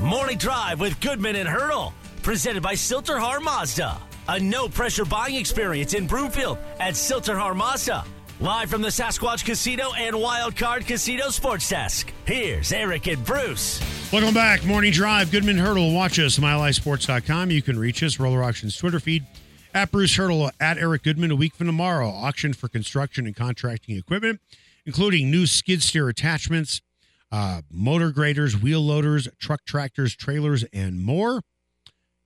Morning Drive with Goodman and Hurdle, presented by Sill-TerHar Mazda. A no pressure buying experience in Broomfield at Sill-TerHar Mazda. Live from the Sasquatch Casino and Wild Card Casino Sports Desk. Here's Eric and Bruce. Welcome back. Morning Drive. Goodman Hurdle. Watch us, MileHighSports.com. You can reach us, Roller Auctions Twitter feed, at Bruce Hurdle, at Eric Goodman. A week from tomorrow, auction for construction and contracting equipment, including new skid steer attachments, uh, motor graders, wheel loaders, truck tractors, trailers, and more.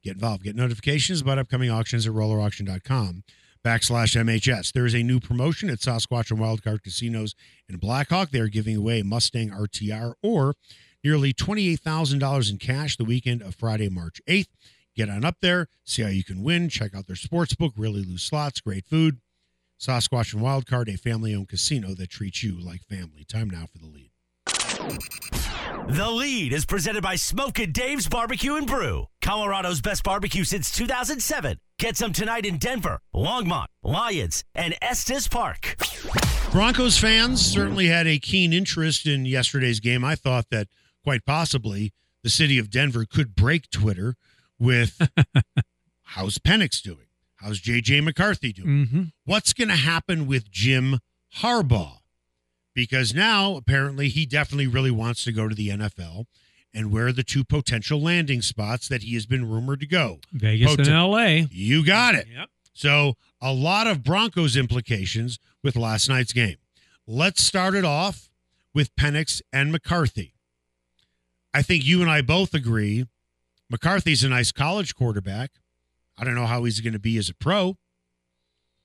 Get involved. Get notifications about upcoming auctions at rollerauction.com backslash MHS. There is a new promotion at Sasquatch and Wildcard Casinos in Blackhawk. They are giving away Mustang RTR or nearly $28,000 in cash the weekend of Friday, March 8th. Get on up there, see how you can win. Check out their sports book, really loose slots, great food. Sasquatch and Wildcard, a family owned casino that treats you like family. Time now for the lead. The lead is presented by Smokin' Dave's Barbecue and Brew, Colorado's best barbecue since 2007. Get some tonight in Denver, Longmont, Lyons, and Estes Park. Broncos fans certainly had a keen interest in yesterday's game. I thought that quite possibly the city of Denver could break Twitter with how's Penix doing? How's JJ McCarthy doing? Mm-hmm. What's going to happen with Jim Harbaugh? Because now apparently he definitely really wants to go to the NFL. And where are the two potential landing spots that he has been rumored to go? Vegas Poten- and L.A. You got it. Yep. So, a lot of Broncos implications with last night's game. Let's start it off with Penix and McCarthy. I think you and I both agree McCarthy's a nice college quarterback. I don't know how he's going to be as a pro.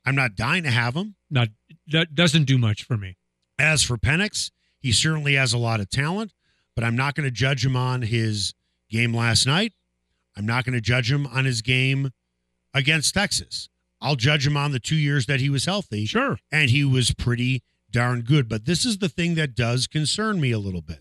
I'm not dying to have him. Not that doesn't do much for me. As for Penix, he certainly has a lot of talent, but I'm not going to judge him on his game last night. I'm not going to judge him on his game against Texas. I'll judge him on the two years that he was healthy. Sure. And he was pretty darn good. But this is the thing that does concern me a little bit.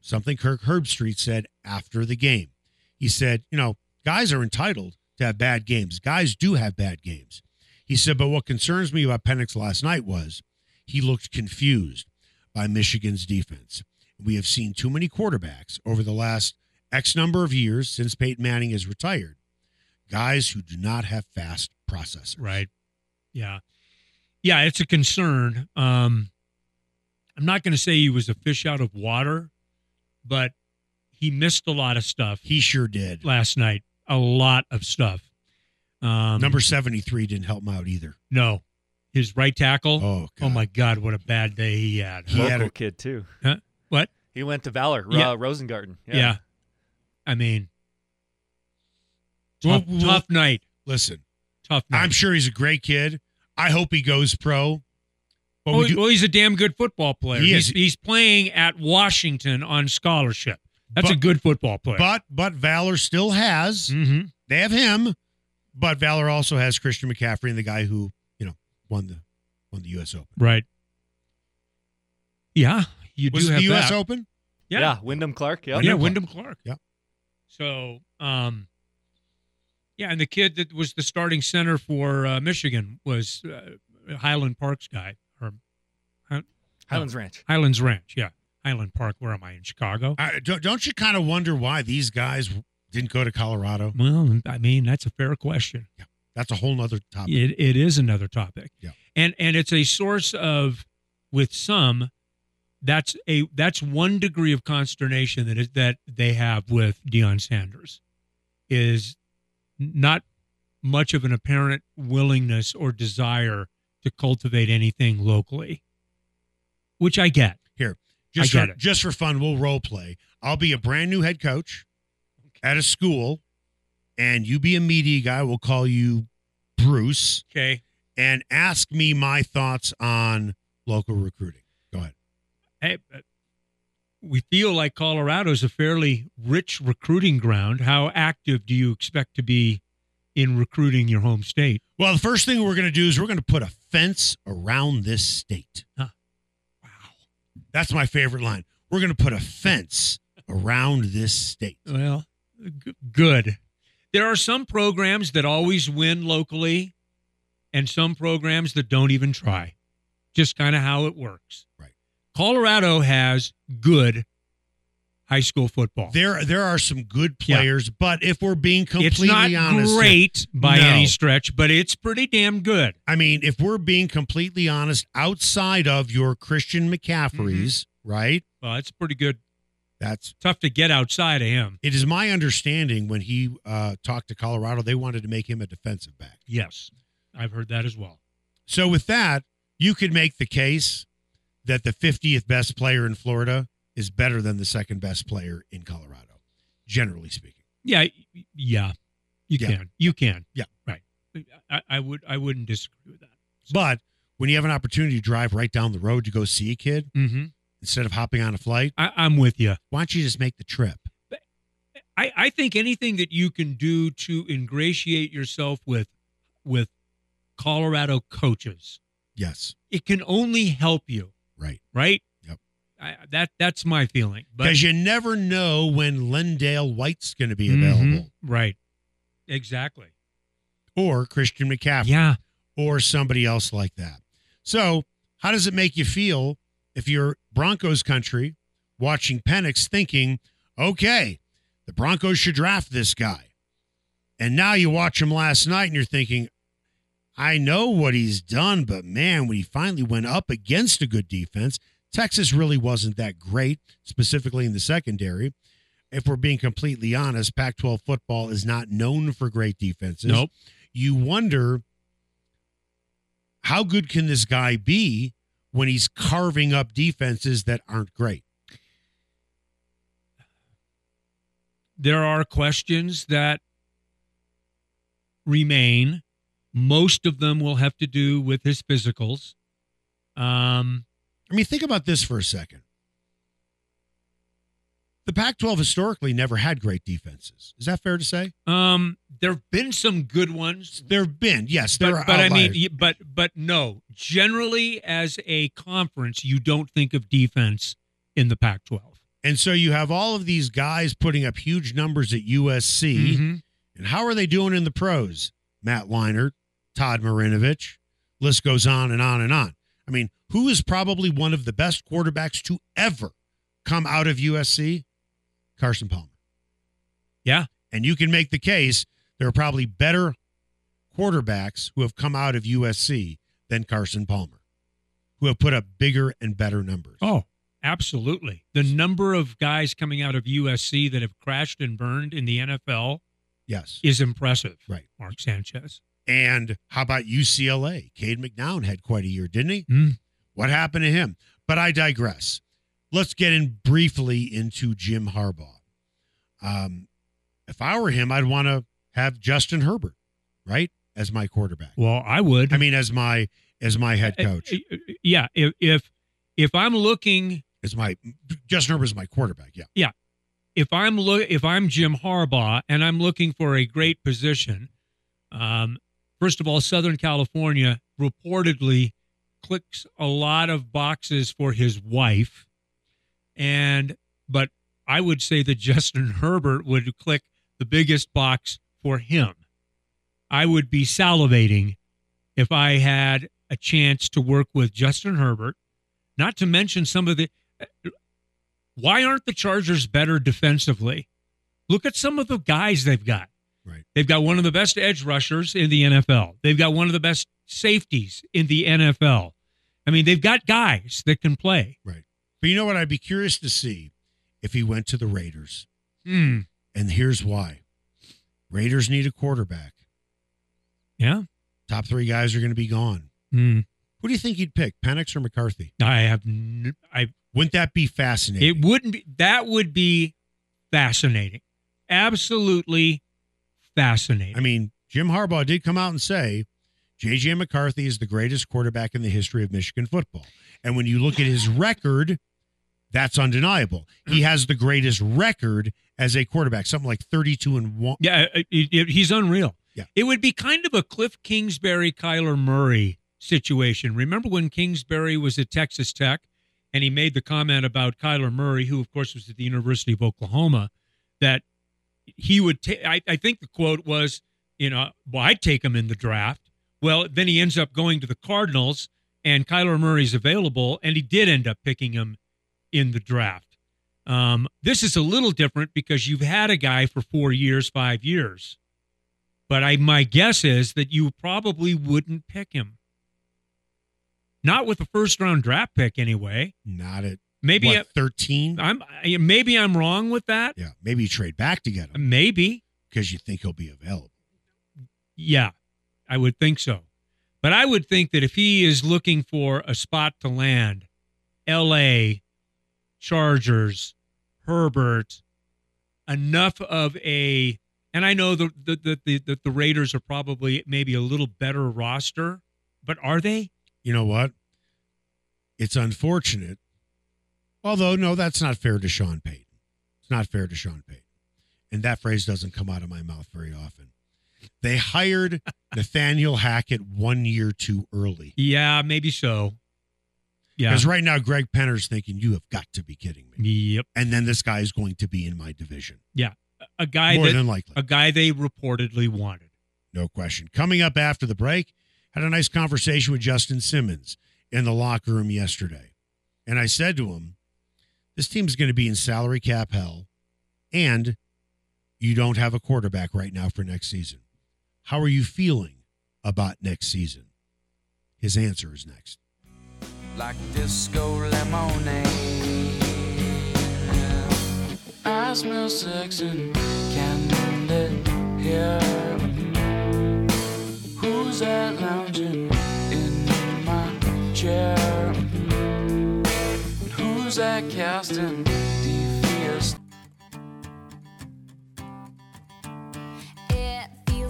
Something Kirk Herbstreit said after the game. He said, you know, guys are entitled to have bad games. Guys do have bad games. He said, but what concerns me about Penix last night was he looked confused by Michigan's defense. We have seen too many quarterbacks over the last X number of years since Peyton Manning is retired, guys who do not have fast processors. Right. Yeah. Yeah, it's a concern. Um, I'm not going to say he was a fish out of water, but he missed a lot of stuff He sure did. last night. A lot of stuff. Um, Number 73 didn't help him out either. no, his right tackle. Oh, God. Oh my God, what a bad day he had. He had a- kid too. Huh? What? He went to Valor, Yeah. uh, Rosengarten. Yeah. I mean, Well, tough, well, night. Listen, Tough night. I'm sure he's a great kid. I hope he goes pro. But Oh, we do, well, he's a damn good football player. He he's, he's playing at Washington on scholarship. That's a good football player. but but Valor still has. hmm They have him, but Valor also has Christian McCaffrey and the guy who you know won the won the U.S. Open. right. Yeah, you Was do it have the U.S. that. Open? Yeah. Yeah, Wyndham Clark. Yep. yeah, Wyndham Wyndham Clark. Yeah. So, um, yeah, and the kid that was the starting center for uh, Michigan was uh, Highland Park's guy or Hi- Highlands Ranch. Highlands Ranch. Yeah, Highland Park. Where am I in Chicago? I, don't, don't you kind of wonder why these guys didn't go to Colorado? Well, I mean that's a fair question. That's a whole nother topic. It, it is another topic. Yeah. And and it's a source of with some that's a that's one degree of consternation that is that they have with Deion Sanders is not much of an apparent willingness or desire to cultivate anything locally. Which I get. Here, just I for, it. just for fun, we'll role play. I'll be a brand new head coach at a school, and you be a media guy. We'll call you Bruce, Okay. and ask me my thoughts on local recruiting. Go ahead. Hey, we feel like Colorado is a fairly rich recruiting ground. How active do you expect to be in recruiting your home state? Well, the first thing we're going to do is we're going to put a fence around this state. Huh. Wow. That's my favorite line. We're going to put a fence around this state. Well, g- good. There are some programs that always win locally and some programs that don't even try. Just kind of how it works. Right. Colorado has good high school football. There, there are some good players, but if we're being completely honest, it's not honest, great by No. any stretch, but it's pretty damn good. I mean, if we're being completely honest, outside of your Christian McCaffreys, Mm-hmm. right? Well, it's pretty good. That's Tough to get outside of him. it is my understanding when he uh, talked to Colorado, they wanted to make him a defensive back. Yes, I've heard that as well. So with that, you could make the case that the 50th best player in Florida is better than the second best player in Colorado, generally speaking. Yeah, yeah, you Yeah. can, you can. Yeah. right. I, I would, I wouldn't disagree with that. But when you have an opportunity to drive right down the road to go see a kid Mm-hmm. Instead of hopping on a flight, I, I'm with you. why don't you just make the trip? I, I think anything that you can do to ingratiate yourself with with Colorado coaches, Yes, it can only help you, right. right? Yep. I, that that's my feeling. Because you never know when LenDale White's going to be available, Mhm. right? Exactly. or Christian McCaffrey, Yeah. or somebody else like that. So, how does it make you feel if you're Broncos country watching Penix thinking, okay, the Broncos should draft this guy? And now you watch him last night and you're thinking, I know what he's done, but man, when he finally went up against a good defense, Texas really wasn't that great, specifically in the secondary. If we're being completely honest, Pac 12 football is not known for great defenses Nope. you wonder how good can this guy be when he's carving up defenses that aren't great? There are questions that remain. Most of them will have to do with his physicals. Um, I mean, think about this for a second. The Pac 12 historically never had great defenses. Is that fair to say? um, there have been some good ones, There have been, yes, there but, are but I mean, but but no. Generally, as a conference, you don't think of defense in the Pac-12. and so you have all of these guys putting up huge numbers at USC. Mhm. And how are they doing in the pros? Matt Leinart, Todd Marinovich, list goes on and on and on. I mean, who is probably one of the best quarterbacks to ever come out of USC? Carson Palmer. Yeah. And you can make the case there are probably better quarterbacks who have come out of USC than Carson Palmer, who have put up bigger and better numbers. Oh, absolutely. The number of guys coming out of USC that have crashed and burned in the NFL yes. is impressive. Right. Mark Sanchez. And how about UCLA? Cade McNown had quite a year, didn't he? Mm. What happened to him? But I digress. Let's get in briefly into Jim Harbaugh. Um, if I were him, I'd want to have Justin Herbert, right, as my quarterback. Well, I would. I mean, as my as my head coach, Uh, uh, Yeah. If if if I'm looking, as my Justin Herbert is my quarterback. Yeah. Yeah, if I'm look, if I'm Jim Harbaugh and I'm looking for a great position, um, first of all, Southern California reportedly clicks a lot of boxes for his wife, and but I would say that Justin Herbert would click the biggest box for him. I would be salivating if I had a chance to work with Justin Herbert. Not to mention some of the. Uh, why aren't the Chargers better defensively? Look at some of the guys they've got. Right. They've got one of the best edge rushers in the NFL. They've got one of the best safeties in the NFL. I mean, they've got guys that can play. right. But you know what? I'd be curious to see if he went to the Raiders, Hmm. and here's why: Raiders need a quarterback. Yeah. Top three guys are going to be gone. Hmm. Who do you think he'd pick, Penix or McCarthy? I have. N- I. Wouldn't that be fascinating? It wouldn't be. That would be fascinating. Absolutely fascinating. I mean, Jim Harbaugh did come out and say J.J. McCarthy is the greatest quarterback in the history of Michigan football. And when you look at his record, that's undeniable. He hmm. has the greatest record as a quarterback, something like 32 and 1. Yeah, uh, uh, it, it- he's unreal. Yeah. It would be kind of a Cliff Kingsbury, Kyler Murray situation. Remember when Kingsbury was at Texas Tech and he made the comment about Kyler Murray, who, of course, was at the University of Oklahoma, that he would take, I, I think the quote was, you know, well, I'd take him in the draft. Well, then he ends up going to the Cardinals and Kyler Murray's available, and he did end up picking him in the draft. Um, this is a little different because you've had a guy for four years, five years. But I my guess is that you probably wouldn't pick him. Not with a first round draft pick anyway. Not at Maybe what, 13? I'm maybe I'm wrong with that. Yeah, maybe you trade back to get him Maybe. because you think he'll be available. Yeah, I would think so. But I would think that if he is looking for a spot to land, L.A., Chargers, Herbert, enough of a, and I know the the the the, the, the Raiders are probably maybe a little better roster, but are they? You know what? It's unfortunate. Although, no, that's not fair to Sean Payton. It's not fair to Sean Payton. And that phrase doesn't come out of my mouth very often. They hired Nathaniel Hackett one year too early. Yeah, maybe so. Yeah. Because right now, Greg Penner's thinking, you have got to be kidding me. Yep. And then this guy is going to be in my division. Yeah. A guy More that than likely. a guy they reportedly wanted. No question. Coming up after the break, had a nice conversation with Justin Simmons in the locker room yesterday. And I said to him, this team's going to be in salary cap hell, and you don't have a quarterback right now for next season. How are you feeling about next season? His answer is next. Like disco lemonade. I smell sex and candlelit hair. Who's that lounging in my chair? Who's that casting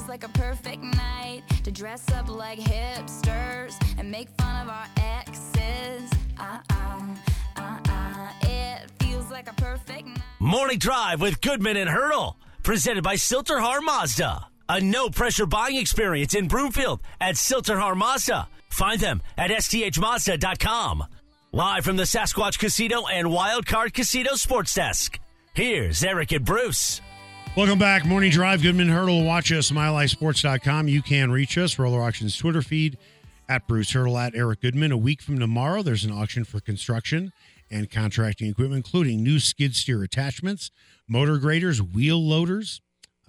like a perfect night to dress up like hipsters and make fun of our exes. Uh uh, uh uh. It feels like a perfect night. Morning Drive with Goodman and Hurdle. Presented by Sill-TerHar Mazda. A no pressure buying experience in Broomfield at Sill-TerHar Mazda. Find them at sthmazda.com. Live from the Sasquatch Casino and Wildcard Casino Sports Desk. Here's Eric and Bruce. Welcome back. Morning Drive. Goodman Hurdle. Watch us, MileHighSports.com. You can reach us. Roller Auctions Twitter feed at Bruce Hurdle at Eric Goodman. A week from tomorrow, there's an auction for construction and contracting equipment, including new skid steer attachments, motor graders, wheel loaders,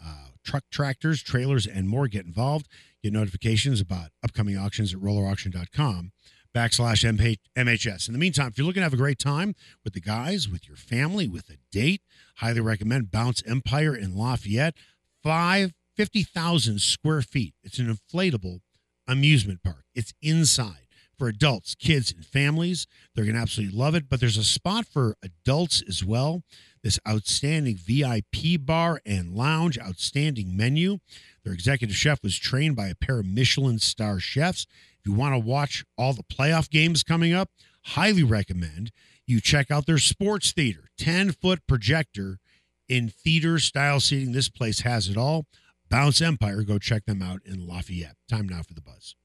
uh, truck tractors, trailers, and more. Get involved. Get notifications about upcoming auctions at rollerauction.com backslash MH- MHS. In the meantime, if you're looking to have a great time with the guys, with your family, with a date, highly recommend Bounce Empire in Lafayette. Five, 50,000 square feet. It's an inflatable amusement park. It's inside for adults, kids, and families. They're going to absolutely love it. But there's a spot for adults as well. This outstanding VIP bar and lounge, outstanding menu. Their executive chef was trained by a pair of Michelin star chefs. If you want to watch all the playoff games coming up, highly recommend you check out their sports theater, 10 foot projector in theater style seating. This place has it all. Bounce Empire, go check them out in Lafayette. Time now for the buzz.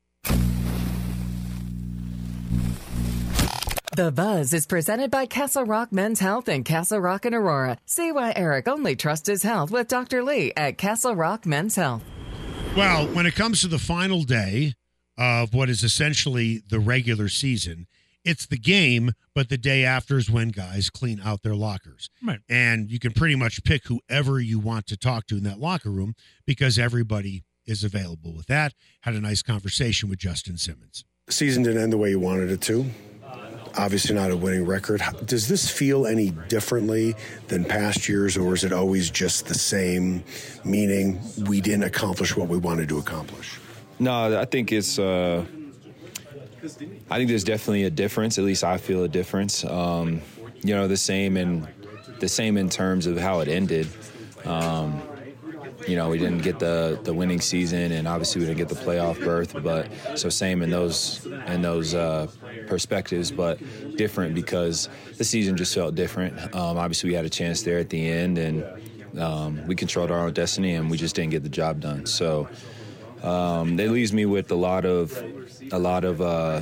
The Buzz is presented by Castle Rock Men's Health and Castle Rock and Aurora. See why Eric only trusts his health with Dr. Lee at Castle Rock Men's Health. Well, when it comes to the final day of what is essentially the regular season, it's the game, but the day after is when guys clean out their lockers. Right. And you can pretty much pick whoever you want to talk to in that locker room because everybody is available with that. Had a nice conversation with Justin Simmons. season didn't end the way you wanted it to. Obviously, not a winning record. Does this feel any differently than past years, or is it always just the same? Meaning, we didn't accomplish what we wanted to accomplish. No, I think it's. Uh, I think there's definitely a difference. At least I feel a difference. Um, you know, the same in the same in terms of how it ended. Um, you know, we didn't get the the winning season, and obviously we didn't get the playoff berth. But so same in those in those uh, perspectives, but different because the season just felt different. Um, obviously, we had a chance there at the end, and um, we controlled our own destiny, and we just didn't get the job done. So um, it leaves me with a lot of a lot of uh,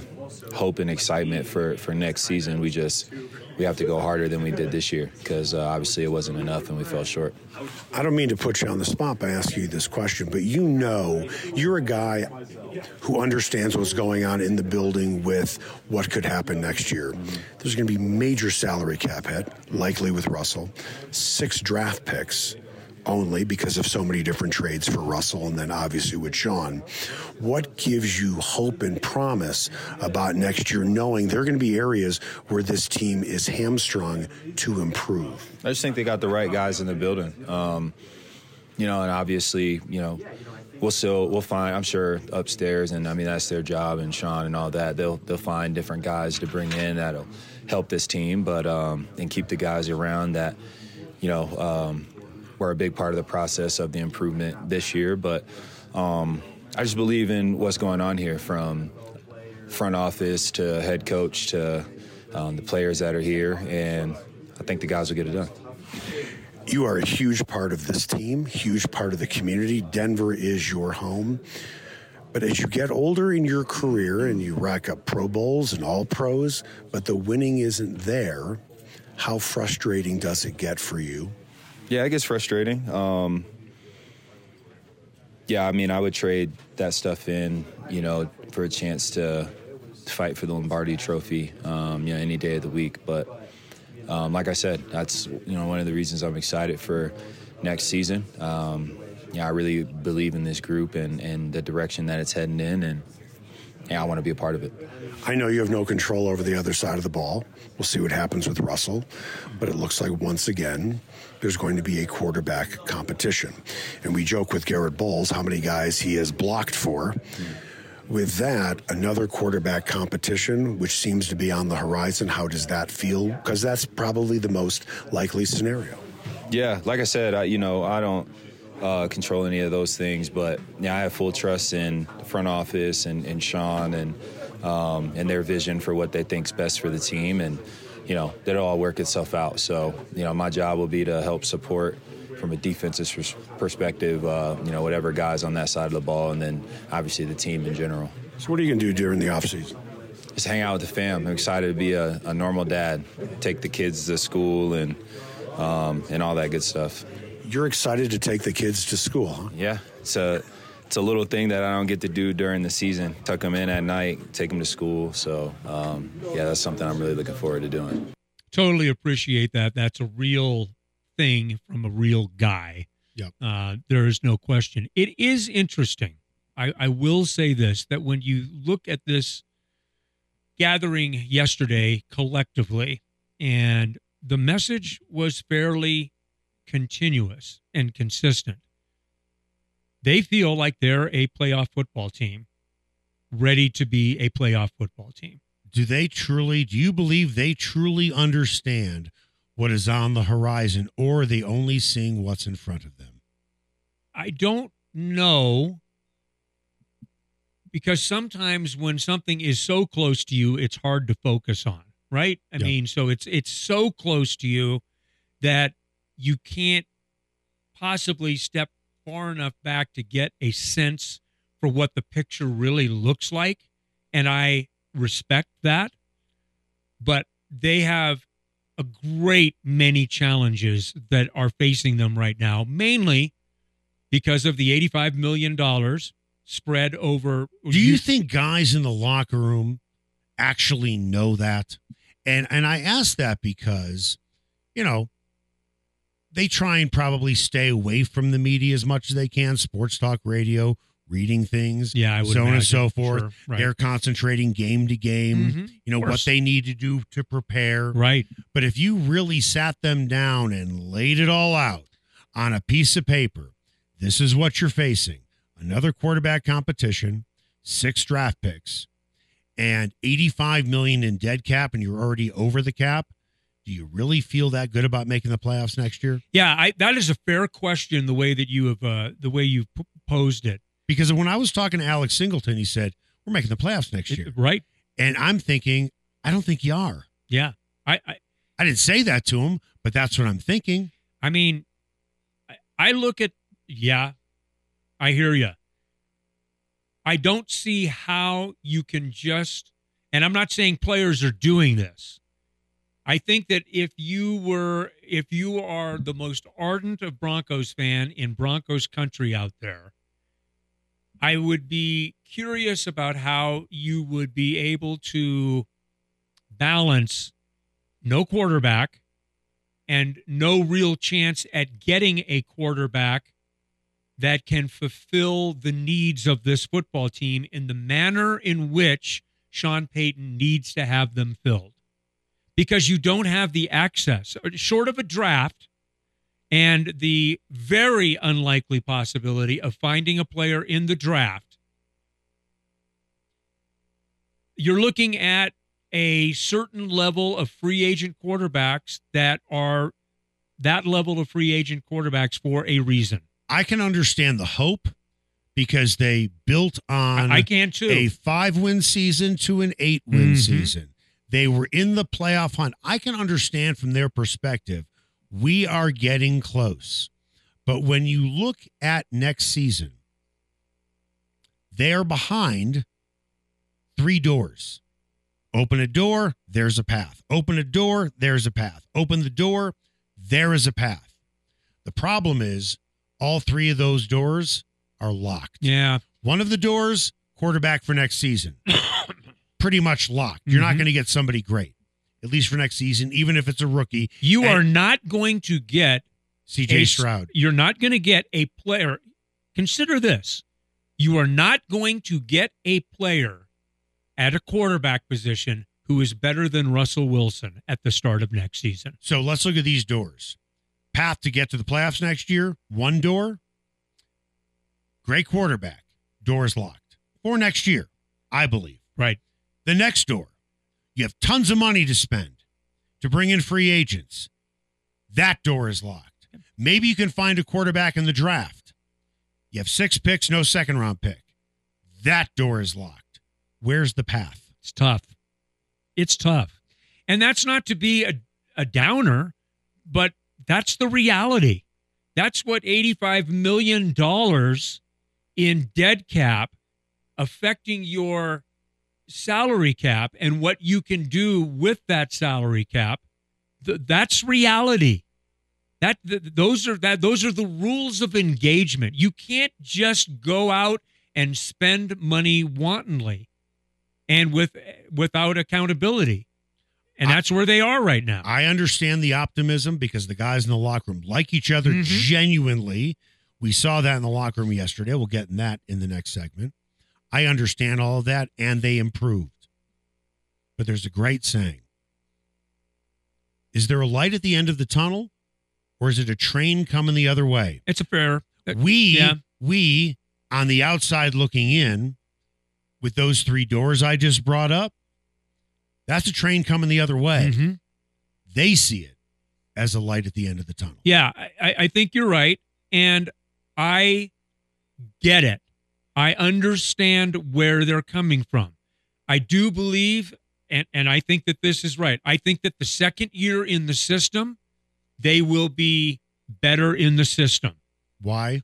hope and excitement for for next season. We just we have to go harder than we did this year because uh, obviously it wasn't enough and we fell short. I don't mean to put you on the spot by asking you this question, but you know you're a guy who understands what's going on in the building with what could happen next year. There's going to be major salary cap hit, likely with Russell, six draft picks only because of so many different trades for Russell and then obviously with Sean. What gives you hope and promise about next year, knowing there are going to be areas where this team is hamstrung to improve? I just think they got the right guys in the building. Um, you know, and obviously, you know, we'll still we'll find. I'm sure upstairs, and I mean that's their job, and Sean and all that. They'll they'll find different guys to bring in that'll help this team, but um, and keep the guys around that, you know, um, were a big part of the process of the improvement this year. But um, I just believe in what's going on here, from front office to head coach to um, the players that are here, and I think the guys will get it done. You are a huge part of this team, huge part of the community. Denver is your home. But as you get older in your career and you rack up Pro Bowls and All Pros, but the winning isn't there, how frustrating does it get for you? Yeah, it gets frustrating. Um, yeah, I mean, I would trade that stuff in, you know, for a chance to fight for the Lombardi Trophy, um, you know, any day of the week. But um, like I said, that's you know one of the reasons I'm excited for next season. Um, yeah, I really believe in this group and, and the direction that it's heading in, and yeah, I want to be a part of it. I know you have no control over the other side of the ball. We'll see what happens with Russell. But it looks like once again, there's going to be a quarterback competition. And we joke with Garett Bolles how many guys he has blocked for. With that, another quarterback competition, which seems to be on the horizon, how does that feel? Because that's probably the most likely scenario. Yeah, like I said, I, you know, I don't uh, control any of those things, but yeah, I have full trust in the front office and, and Sean and um, and their vision for what they think's best for the team, and you know, that'll all work itself out. So, you know, my job will be to help support from a defensive perspective, uh, you know, whatever guys on that side of the ball, and then obviously the team in general. So, what are you going to do during the offseason? Just hang out with the fam. I'm excited to be a, a normal dad, take the kids to school and um, and all that good stuff. You're excited to take the kids to school, huh? Yeah, it's a it's a little thing that I don't get to do during the season. Tuck them in at night, take them to school. So um, yeah, that's something I'm really looking forward to doing. Totally appreciate that. That's a real thing from a real guy. Yep. Uh, there is no question. It is interesting. I, I will say this that when you look at this gathering yesterday collectively, and the message was fairly continuous and consistent. They feel like they're a playoff football team, ready to be a playoff football team. Do they truly, do you believe they truly understand what is on the horizon, or are they only seeing what's in front of them? I don't know because sometimes when something is so close to you, it's hard to focus on, right? I Yeah. mean, so it's it's so close to you that you can't possibly step far enough back to get a sense for what the picture really looks like, and I respect that. But they have a great many challenges that are facing them right now, mainly because of the $85 million spread over. Do you think guys in the locker room actually know that? And and I ask that because, you know, they try and probably stay away from the media as much as they can, sports talk radio, reading things, Yeah, I would so on and so forth. Sure, right. They're concentrating game to game, Mhm. you know, what they need to do to prepare. Right. But if you really sat them down and laid it all out on a piece of paper, this is what you're facing another quarterback competition, six draft picks, and 85 million in dead cap, and you're already over the cap. Do you really feel that good about making the playoffs next year? Yeah, I, that is a fair question. The way that you have, uh, the way you've p- posed it, Because when I was talking to Alex Singleton, he said, We're making the playoffs next year. It- right? And I'm thinking, I don't think you are. Yeah, I, I, I didn't say that to him, but that's what I'm thinking. I mean, I, I look at, yeah, I hear you. I don't see how you can just, and I'm not saying players are doing this. I think that if you were, if you are the most ardent of Broncos fan in Broncos country out there, I would be curious about how you would be able to balance no quarterback and no real chance at getting a quarterback that can fulfill the needs of this football team in the manner in which Sean Payton needs to have them filled. Because you don't have the access, short of a draft and the very unlikely possibility of finding a player in the draft. You're looking at a certain level of free agent quarterbacks that are that level of free agent quarterbacks for a reason. I can understand the hope because they built on I, I can too. a five win season to an eight win Mhm. season. They were in the playoff hunt. I can understand from their perspective, we are getting close. But when you look at next season, they are behind three doors. Open a door, there's a path. Open a door, there's a path. Open the door, there is a path. The problem is all three of those doors are locked. yeah. One of the doors, quarterback for next season. Pretty much locked. You're not Mhm. going to get somebody great, at least for next season, even if it's a rookie. You And- are not going to get CJ Stroud. You're not going to get a player. Consider this. You are not going to get a player at a quarterback position who is better than Russell Wilson at the start of next season. So let's look at these doors. Path to get to the playoffs next year, one door. Great quarterback, doors locked. For next year, I believe. Right. The next door, you have tons of money to spend to bring in free agents. That door is locked. Maybe you can find a quarterback in the draft. You have six picks, no second round pick. That door is locked. Where's the path? It's tough. It's tough. And that's not to be a, a downer, but that's the reality. That's what $85 million in dead cap affecting your salary cap and what you can do with that salary cap. Th- that's reality. That th- those are that those are the rules of engagement. You can't just go out and spend money wantonly and with without accountability. And that's where they are right now. I understand the optimism because the guys in the locker room like each other Mhm. genuinely. We saw that in the locker room yesterday. We'll get in that in the next segment. I understand all of that, and they improved. But there's a great saying Is there a light at the end of the tunnel, or is it a train coming the other way? It's a fair. We, yeah. we on the outside looking in with those three doors I just brought up, that's a train coming the other way. Mhm. They see it as a light at the end of the tunnel. Yeah, I, I think you're right. And I get it. I understand where they're coming from. I do believe, and, and I think that this is right. I think that the second year in the system, they will be better in the system. Why?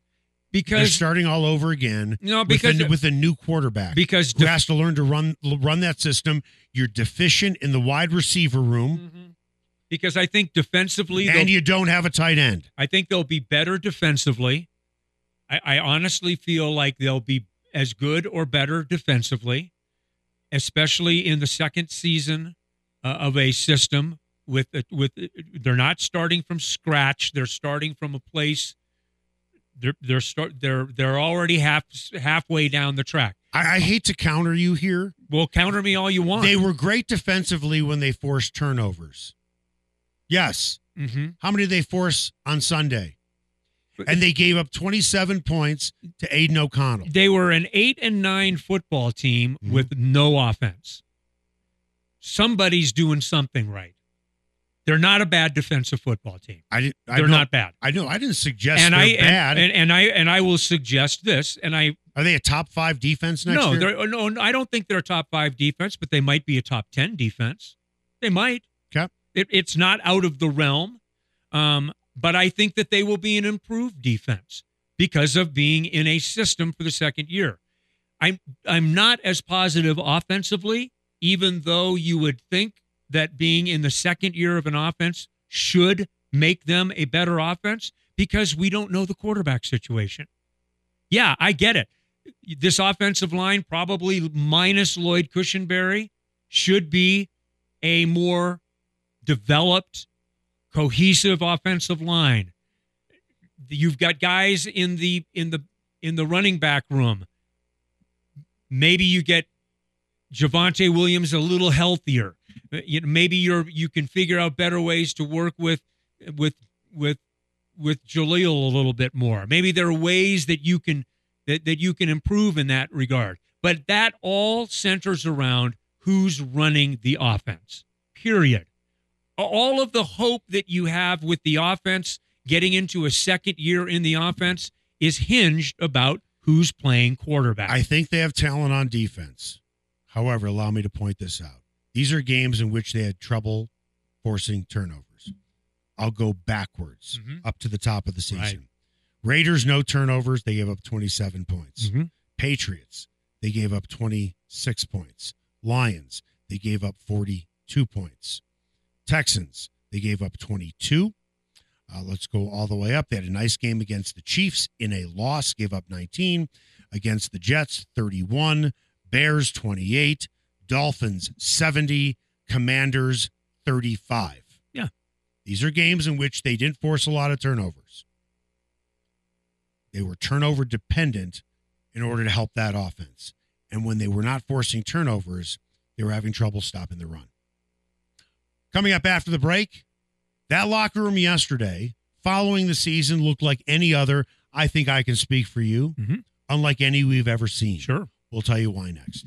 Because They're starting all over again. No, with because- a, with a new quarterback because who has to learn to run run that system. You're deficient in the wide receiver room, Mhm. because I think defensively and you don't have a tight end. I think they'll be better defensively. I, I honestly feel like they'll be as good or better defensively, especially in the second season uh, of a system. With with they're not starting from scratch. They're starting from a place. They're they're start they're they're already half halfway down the track. I, I hate to counter you here. Well, counter me all you want. They were great defensively when they forced turnovers. Yes. hmm How many did they force on Sunday? And they gave up 27 points to Aidan O'Connell. They were an eight and nine football team Mhm. with no offense. Somebody's doing something right. They're not a bad defensive football team. I didn't. I They're know- not bad. I know. I didn't suggest and they're I bad. And, and, and I and I will suggest this. And I Are they a top five defense next no, year? they're no, I don't think they're a top five defense, but they might be a top ten defense. They might. Okay. It, it's not out of the realm, um, but I think that they will be an improved defense because of being in a system for the second year. I'm I'm not as positive offensively, even though you would think that being in the second year of an offense should make them a better offense because we don't know the quarterback situation. Yeah, I get it. This offensive line, probably minus Lloyd Cushenberry, should be a more developed, cohesive offensive line. You've got guys in the in the in the running back room. Maybe you get Javonte Williams a little healthier. You know, maybe you're you can figure out better ways to work with with with with Jaleel a little bit more. Maybe there are ways that you can that, that you can improve in that regard. But that all centers around who's running the offense. Period. All of the hope that you have with the offense getting into a second year in the offense is hinged about who's playing quarterback. I think they have talent on defense. However, allow me to point this out. These are games in which they had trouble forcing turnovers. I'll go backwards Mhm. up to the top of the season. Right. Raiders, no turnovers. They gave up 27 points. Mhm. Patriots, they gave up 26 points. Lions, they gave up 42 points. Texans, they gave up 22. Uh, let's go all the way up. They had a nice game against the Chiefs in a loss, gave up 19. Against the Jets, 31. Bears, 28. Dolphins, 70. Commanders, 35. Yeah. These are games in which they didn't force a lot of turnovers. They were turnover dependent in order to help that offense. And when they were not forcing turnovers, they were having trouble stopping the run. Coming up after the break, that locker room yesterday, following the season, looked like any other. I think I can speak for you, Mhm. unlike any we've ever seen. Sure. We'll tell you why next.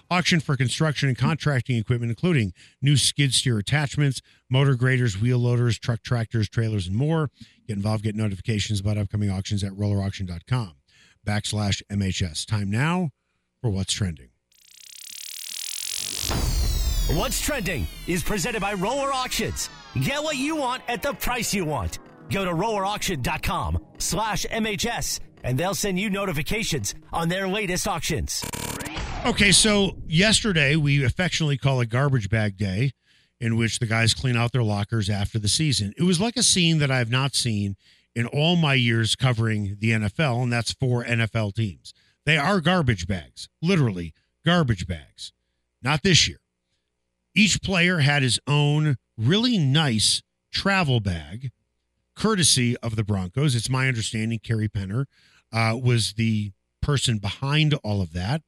Auction for construction and contracting equipment, including new skid steer attachments, motor graders, wheel loaders, truck tractors, trailers, and more. Get involved, get notifications about upcoming auctions at rollerauction.com backslash MHS. Time now for What's Trending. What's trending is presented by Roller Auctions. Get what you want at the price you want. Go to rollerauction.com slash MHS and they'll send you notifications on their latest auctions. Okay, so yesterday we affectionately call it garbage bag day, in which the guys clean out their lockers after the season. It was like a scene that I have not seen in all my years covering the NFL, and that's four NFL teams. They are garbage bags, literally garbage bags. Not this year. Each player had his own really nice travel bag, courtesy of the Broncos. It's my understanding Carrie Penner uh, was the person behind all of that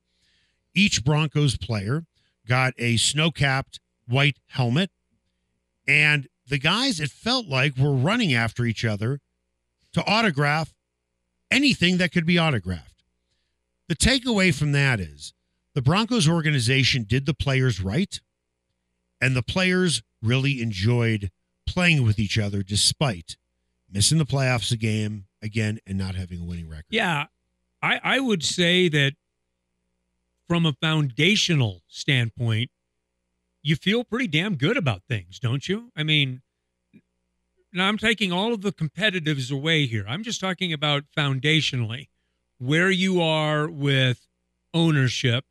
each Broncos player got a snow capped white helmet. And the guys, it felt like, were running after each other to autograph anything that could be autographed. The takeaway from that is the Broncos organization did the players right, and the players really enjoyed playing with each other despite missing the playoffs a game again and not having a winning record. Yeah, I, I would say that from a foundational standpoint, you feel pretty damn good about things, don't you? I mean, now I'm taking all of the competitives away here. I'm just talking about foundationally where you are with ownership,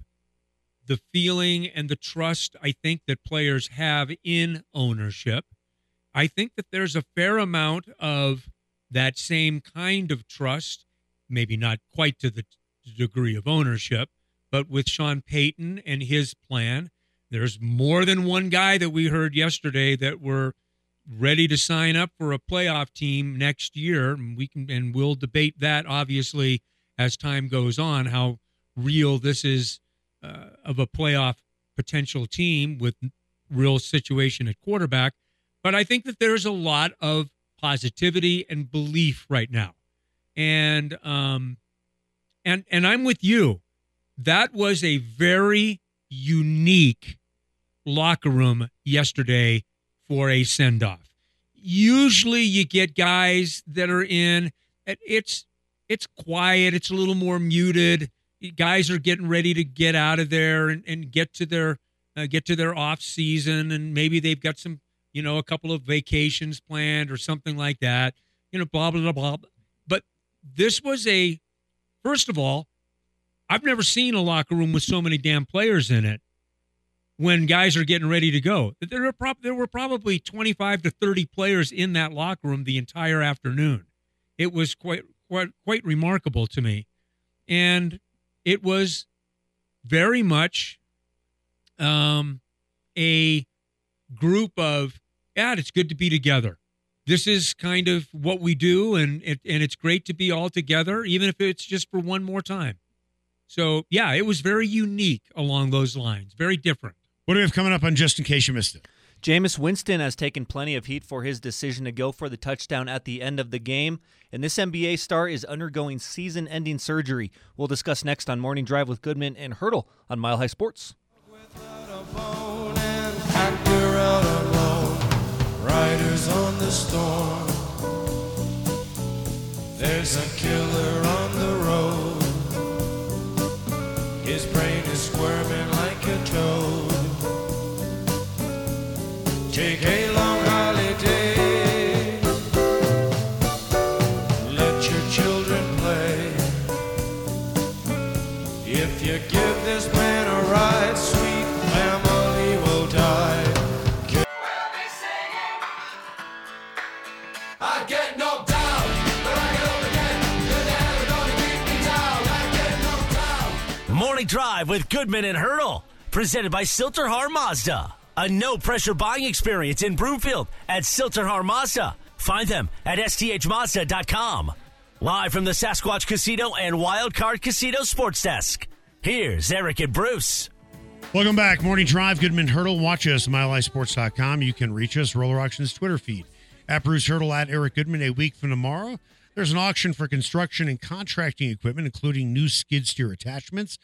the feeling and the trust I think that players have in ownership. I think that there's a fair amount of that same kind of trust, maybe not quite to the degree of ownership, but with Sean Payton and his plan, there's more than one guy that we heard yesterday that were ready to sign up for a playoff team next year. And we can and we'll debate that obviously as time goes on how real this is uh, of a playoff potential team with real situation at quarterback. But I think that there's a lot of positivity and belief right now, and um, and and I'm with you. That was a very unique locker room yesterday for a send off. Usually you get guys that are in it's it's quiet, it's a little more muted. Guys are getting ready to get out of there and, and get to their uh, get to their off season and maybe they've got some, you know, a couple of vacations planned or something like that. You know, blah blah blah blah. But this was a first of all, I've never seen a locker room with so many damn players in it when guys are getting ready to go. There were, prob- there were probably 25 to 30 players in that locker room the entire afternoon. It was quite quite quite remarkable to me, and it was very much um, a group of yeah, it's good to be together. This is kind of what we do, and it, and it's great to be all together, even if it's just for one more time. So yeah, it was very unique along those lines, very different. What do we have coming up on just in case you missed it? Jameis Winston has taken plenty of heat for his decision to go for the touchdown at the end of the game, and this NBA star is undergoing season ending surgery. We'll discuss next on Morning Drive with Goodman and Hurdle on Mile High Sports. Riders on the storm. There's a killer on the road. His brain is squirming like a toad. Take a Morning Drive with Goodman and Hurdle, presented by Sill-TerHar Mazda. A no pressure buying experience in Broomfield at Sill-TerHar Mazda. Find them at sthmazda.com. Live from the Sasquatch Casino and Wildcard Casino Sports Desk. Here's Eric and Bruce. Welcome back. Morning Drive, Goodman Hurdle. Watch us, milehighsports.com. You can reach us, Roller Auctions Twitter feed. At Bruce Hurdle, at Eric Goodman. A week from tomorrow, there's an auction for construction and contracting equipment, including new skid steer attachments,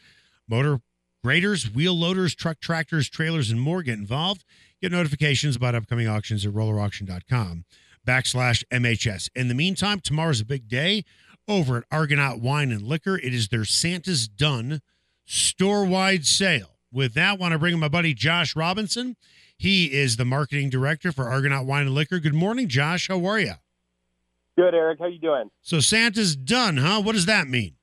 motor graders, wheel loaders, truck tractors, trailers, and more. Get involved. Get notifications about upcoming auctions at rollerauction.com backslash MHS. In the meantime, tomorrow's a big day over at Argonaut Wine and Liquor. It is their Santa's Done store-wide sale. With that, I want to bring in my buddy Josh Robinson. He is the marketing director for Argonaut Wine and Liquor. Good morning, Josh. How are you? Good, Eric. How you doing? So Santa's done, huh? What does that mean?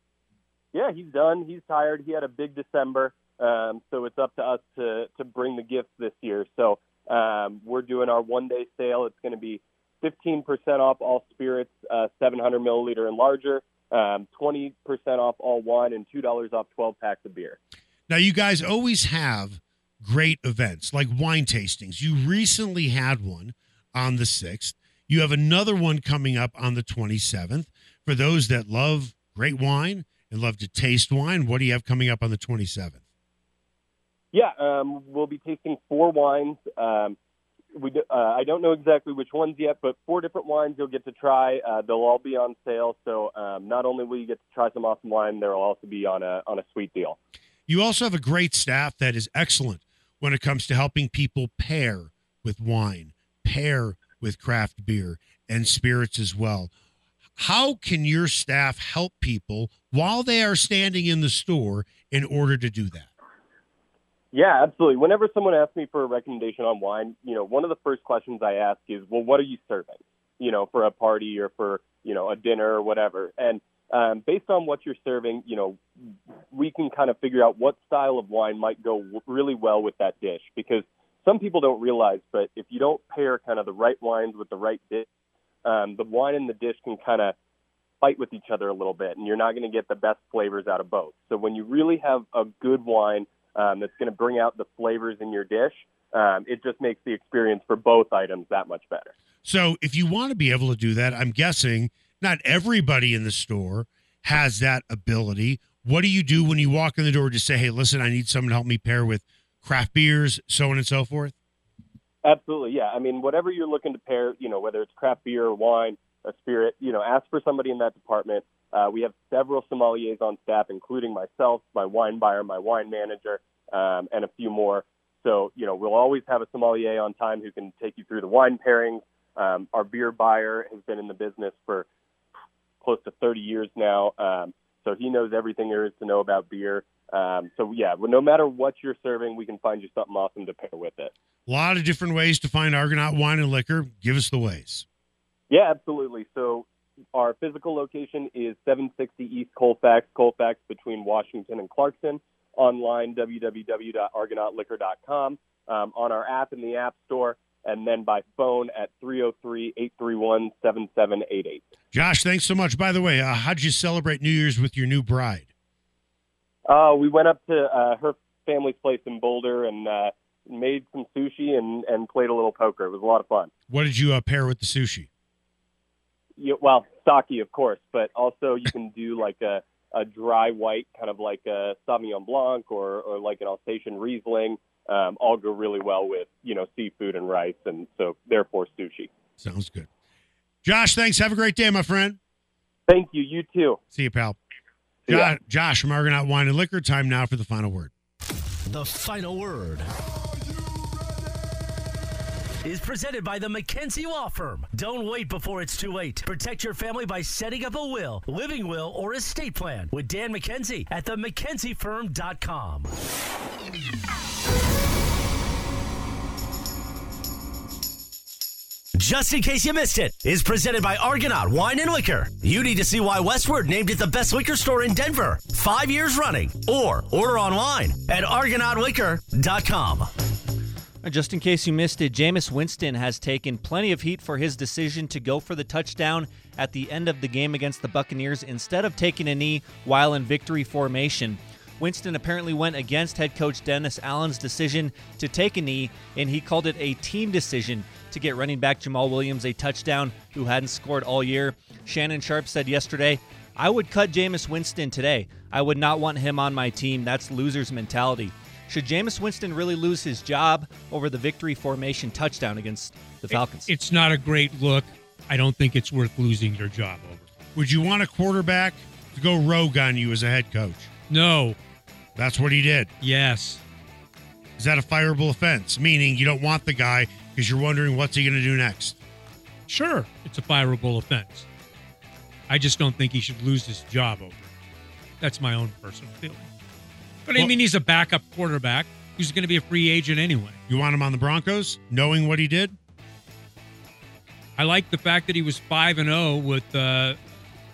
Yeah, he's done. He's tired. He had a big December, um, so it's up to us to to bring the gifts this year. So um, we're doing our one day sale. It's going to be 15% off all spirits, uh, 700 milliliter and larger, um, 20% off all wine, and two dollars off 12 packs of beer. Now, you guys always have great events like wine tastings. You recently had one on the 6th. You have another one coming up on the 27th. For those that love great wine and love to taste wine, what do you have coming up on the 27th? Yeah, um, we'll be tasting four wines. Um, we uh, I don't know exactly which ones yet, but four different wines you'll get to try. Uh, they'll all be on sale. So um, not only will you get to try some awesome wine, there will also be on a on a sweet deal. You also have a great staff that is excellent when it comes to helping people pair with wine, pair with craft beer and spirits as well. How can your staff help people while they are standing in the store in order to do that? Yeah, absolutely. Whenever someone asks me for a recommendation on wine, you know, one of the first questions I ask is, well, what are you serving? You know, for a party or for, you know, a dinner or whatever. And um, based on what you're serving, you know, we can kind of figure out what style of wine might go w- really well with that dish because some people don't realize, but if you don't pair kind of the right wines with the right dish, um, the wine and the dish can kind of fight with each other a little bit, and you're not going to get the best flavors out of both. So when you really have a good wine um, that's going to bring out the flavors in your dish, um, it just makes the experience for both items that much better. So if you want to be able to do that, I'm guessing not everybody in the store has that ability. What do you do when you walk in the door to say, hey, listen, I need someone to help me pair with craft beers, so on and so forth? Absolutely, yeah. I mean, whatever you're looking to pair, you know, whether it's craft beer or wine, a spirit, you know, ask for somebody in that department. Uh, we have several sommeliers on staff, including myself, my wine buyer, my wine manager, um, and a few more. So, you know, we'll always have a sommelier on time who can take you through the wine pairings. Um, our beer buyer has been in the business for close to 30 years now, um, so he knows everything there is to know about beer. Um, so, yeah, no matter what you're serving, we can find you something awesome to pair with it. A lot of different ways to find Argonaut wine and liquor. Give us the ways. Yeah, absolutely. So our physical location is 760 East Colfax, Colfax between Washington and Clarkson. Online, www.argonautliquor.com. Um, on our app in the App Store, and then by phone at 303 831 7788. Josh, thanks so much. By the way, uh, how'd you celebrate New Year's with your new bride? Uh, we went up to uh, her family's place in Boulder and uh, made some sushi and, and played a little poker. It was a lot of fun. What did you uh, pair with the sushi? You, well, sake, of course, but also you can do like a, a dry white, kind of like a Sauvignon Blanc or, or like an Alsatian Riesling. Um, all go really well with you know seafood and rice, and so therefore sushi. Sounds good. Josh, thanks. Have a great day, my friend. Thank you. You too. See you, pal. See ya. Jo- Josh from Argonaut Wine and Liquor. Time now for the final word. The final word is presented by the McKenzie Law Firm. Don't wait before it's too late. Protect your family by setting up a will, living will, or estate plan with Dan McKenzie at the Just in case you missed it, is presented by Argonaut Wine and Liquor. You need to see why Westword named it the best liquor store in Denver, five years running, or order online at argonautliquor.com. Just in case you missed it, Jameis Winston has taken plenty of heat for his decision to go for the touchdown at the end of the game against the Buccaneers instead of taking a knee while in victory formation. Winston apparently went against head coach Dennis Allen's decision to take a knee, and he called it a team decision to get running back Jamaal Williams a touchdown who hadn't scored all year. Shannon Sharpe said yesterday, I would cut Jameis Winston today. I would not want him on my team. That's loser's mentality. Should Jameis Winston really lose his job over the victory formation touchdown against the Falcons? It's not a great look. I don't think it's worth losing your job over. Would you want a quarterback to go rogue on you as a head coach? No. That's what he did. Yes. Is that a fireable offense? Meaning you don't want the guy because you're wondering what's he going to do next. Sure, it's a fireable offense. I just don't think he should lose his job over it. That's my own personal feeling. But I mean, he's a backup quarterback who's going to be a free agent anyway. You want him on the Broncos, knowing what he did? I like the fact that he was five and zero with uh,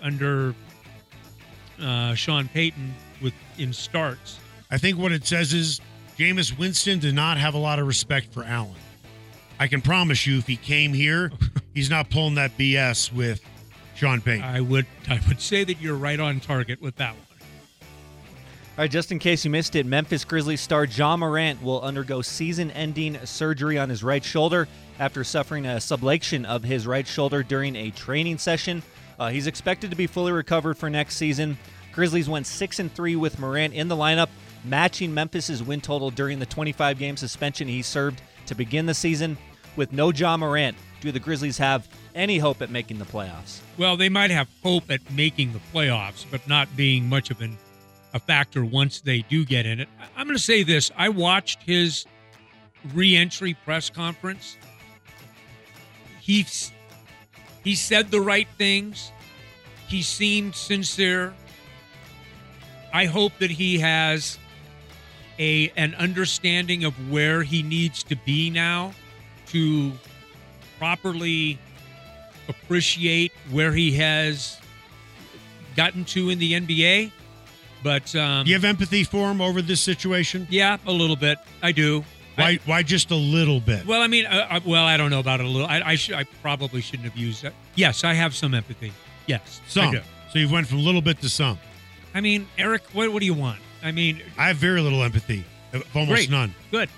under uh, Sean Payton with in starts. I think what it says is Jameis Winston did not have a lot of respect for Allen. I can promise you, if he came here, he's not pulling that BS with Sean Payton. I would I would say that you're right on target with that one. All right, just in case you missed it, Memphis Grizzlies star Ja Morant will undergo season ending surgery on his right shoulder after suffering a sublation of his right shoulder during a training session. Uh, he's expected to be fully recovered for next season. Grizzlies went 6 and 3 with Morant in the lineup, matching Memphis's win total during the 25 game suspension he served to begin the season. With no Ja Morant, do the Grizzlies have any hope at making the playoffs? Well, they might have hope at making the playoffs, but not being much of an, a factor once they do get in it. I'm going to say this: I watched his re-entry press conference. He he said the right things. He seemed sincere. I hope that he has a an understanding of where he needs to be now to properly appreciate where he has gotten to in the NBA. But um, you have empathy for him over this situation? yeah, a little bit. I do. Why? why just a little bit? Well, I mean, uh, uh, well, I don't know about it a little. I I, should, I probably shouldn't have used that. Yes, I have some empathy. Yes, I Some. So you've went from little bit to some. I mean, Eric, what, what do you want? I mean, I have very little empathy, almost Great. none. good.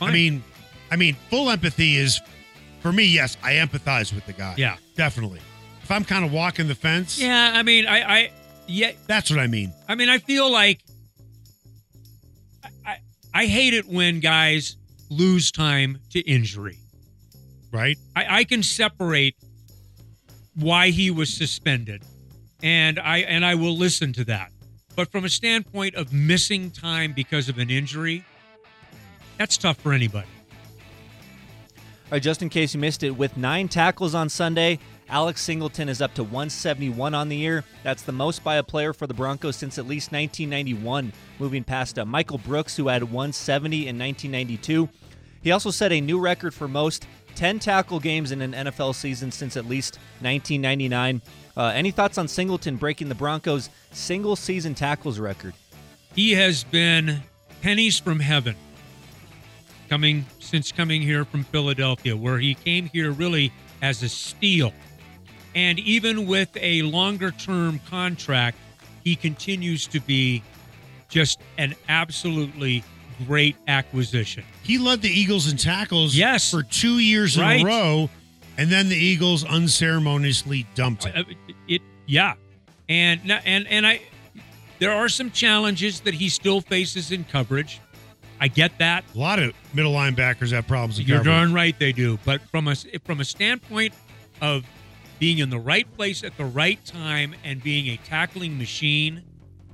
I mean, I mean, full empathy is for me. Yes, I empathize with the guy. Yeah. definitely. If I'm kind of walking the fence, Yeah, I mean, I, I, yeah, that's what I mean. I mean, I feel like I, I, I hate it when guys lose time to injury. Right? I, I can separate why he was suspended, and I and I will listen to that. But from a standpoint of missing time because of an injury, that's tough for anybody. All right, just in case you missed it, with nine tackles on Sunday, Alex Singleton is up to 171 on the year. That's the most by a player for the Broncos since at least 1991, moving past uh, Michael Brooks, who had 170 in 1992. He also set a new record for most 10 tackle games in an NFL season since at least 1999. Uh, any thoughts on Singleton breaking the Broncos' single season tackles record? He has been pennies from heaven coming since coming here from Philadelphia, where he came here really as a steal. And even with a longer term contract, he continues to be just an absolutely great acquisition. He led the Eagles in tackles Yes. for two years Right. in a row, and then the Eagles unceremoniously dumped him. Uh, It, yeah, and and and I, there are some challenges that he still faces in coverage. I get that. A lot of middle linebackers have problems. You're coverage. darn right they do. But from a from a standpoint of being in the right place at the right time and being a tackling machine,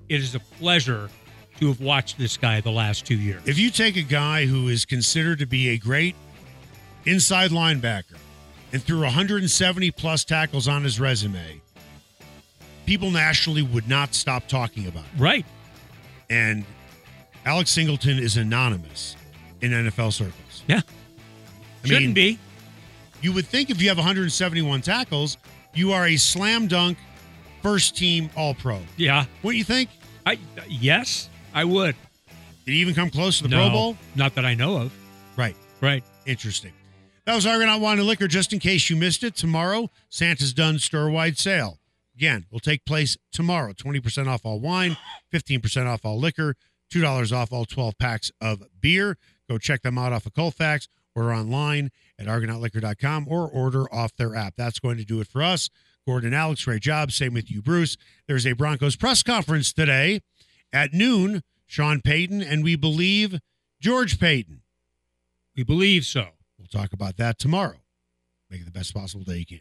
it is a pleasure to have watched this guy the last two years. If you take a guy who is considered to be a great inside linebacker and threw 170 plus tackles on his resume, people nationally would not stop talking about it. right, And Alex Singleton is anonymous in NFL circles. yeah, I shouldn't mean, be. You would think if you have 171 tackles, you are a slam dunk first team All Pro. Yeah, What do you think? I yes, I would. Did he even come close to the no, Pro Bowl? not that I know of. Right. Right. Interesting. That was Argonaut Wine and Liquor. Just in case you missed it, tomorrow, Santa's Done store wide sale. Again, will take place tomorrow. 20% off all wine, 15% off all liquor, $2 off all 12 packs of beer. Go check them out off of Colfax, order online at argonautliquor.com or order off their app. That's going to do it for us. Gordon Alex, great job. Same with you, Bruce. There's a Broncos press conference today at noon. Sean Payton and we believe George Paton. We believe so. We'll talk about that tomorrow. Make it the best possible day you can.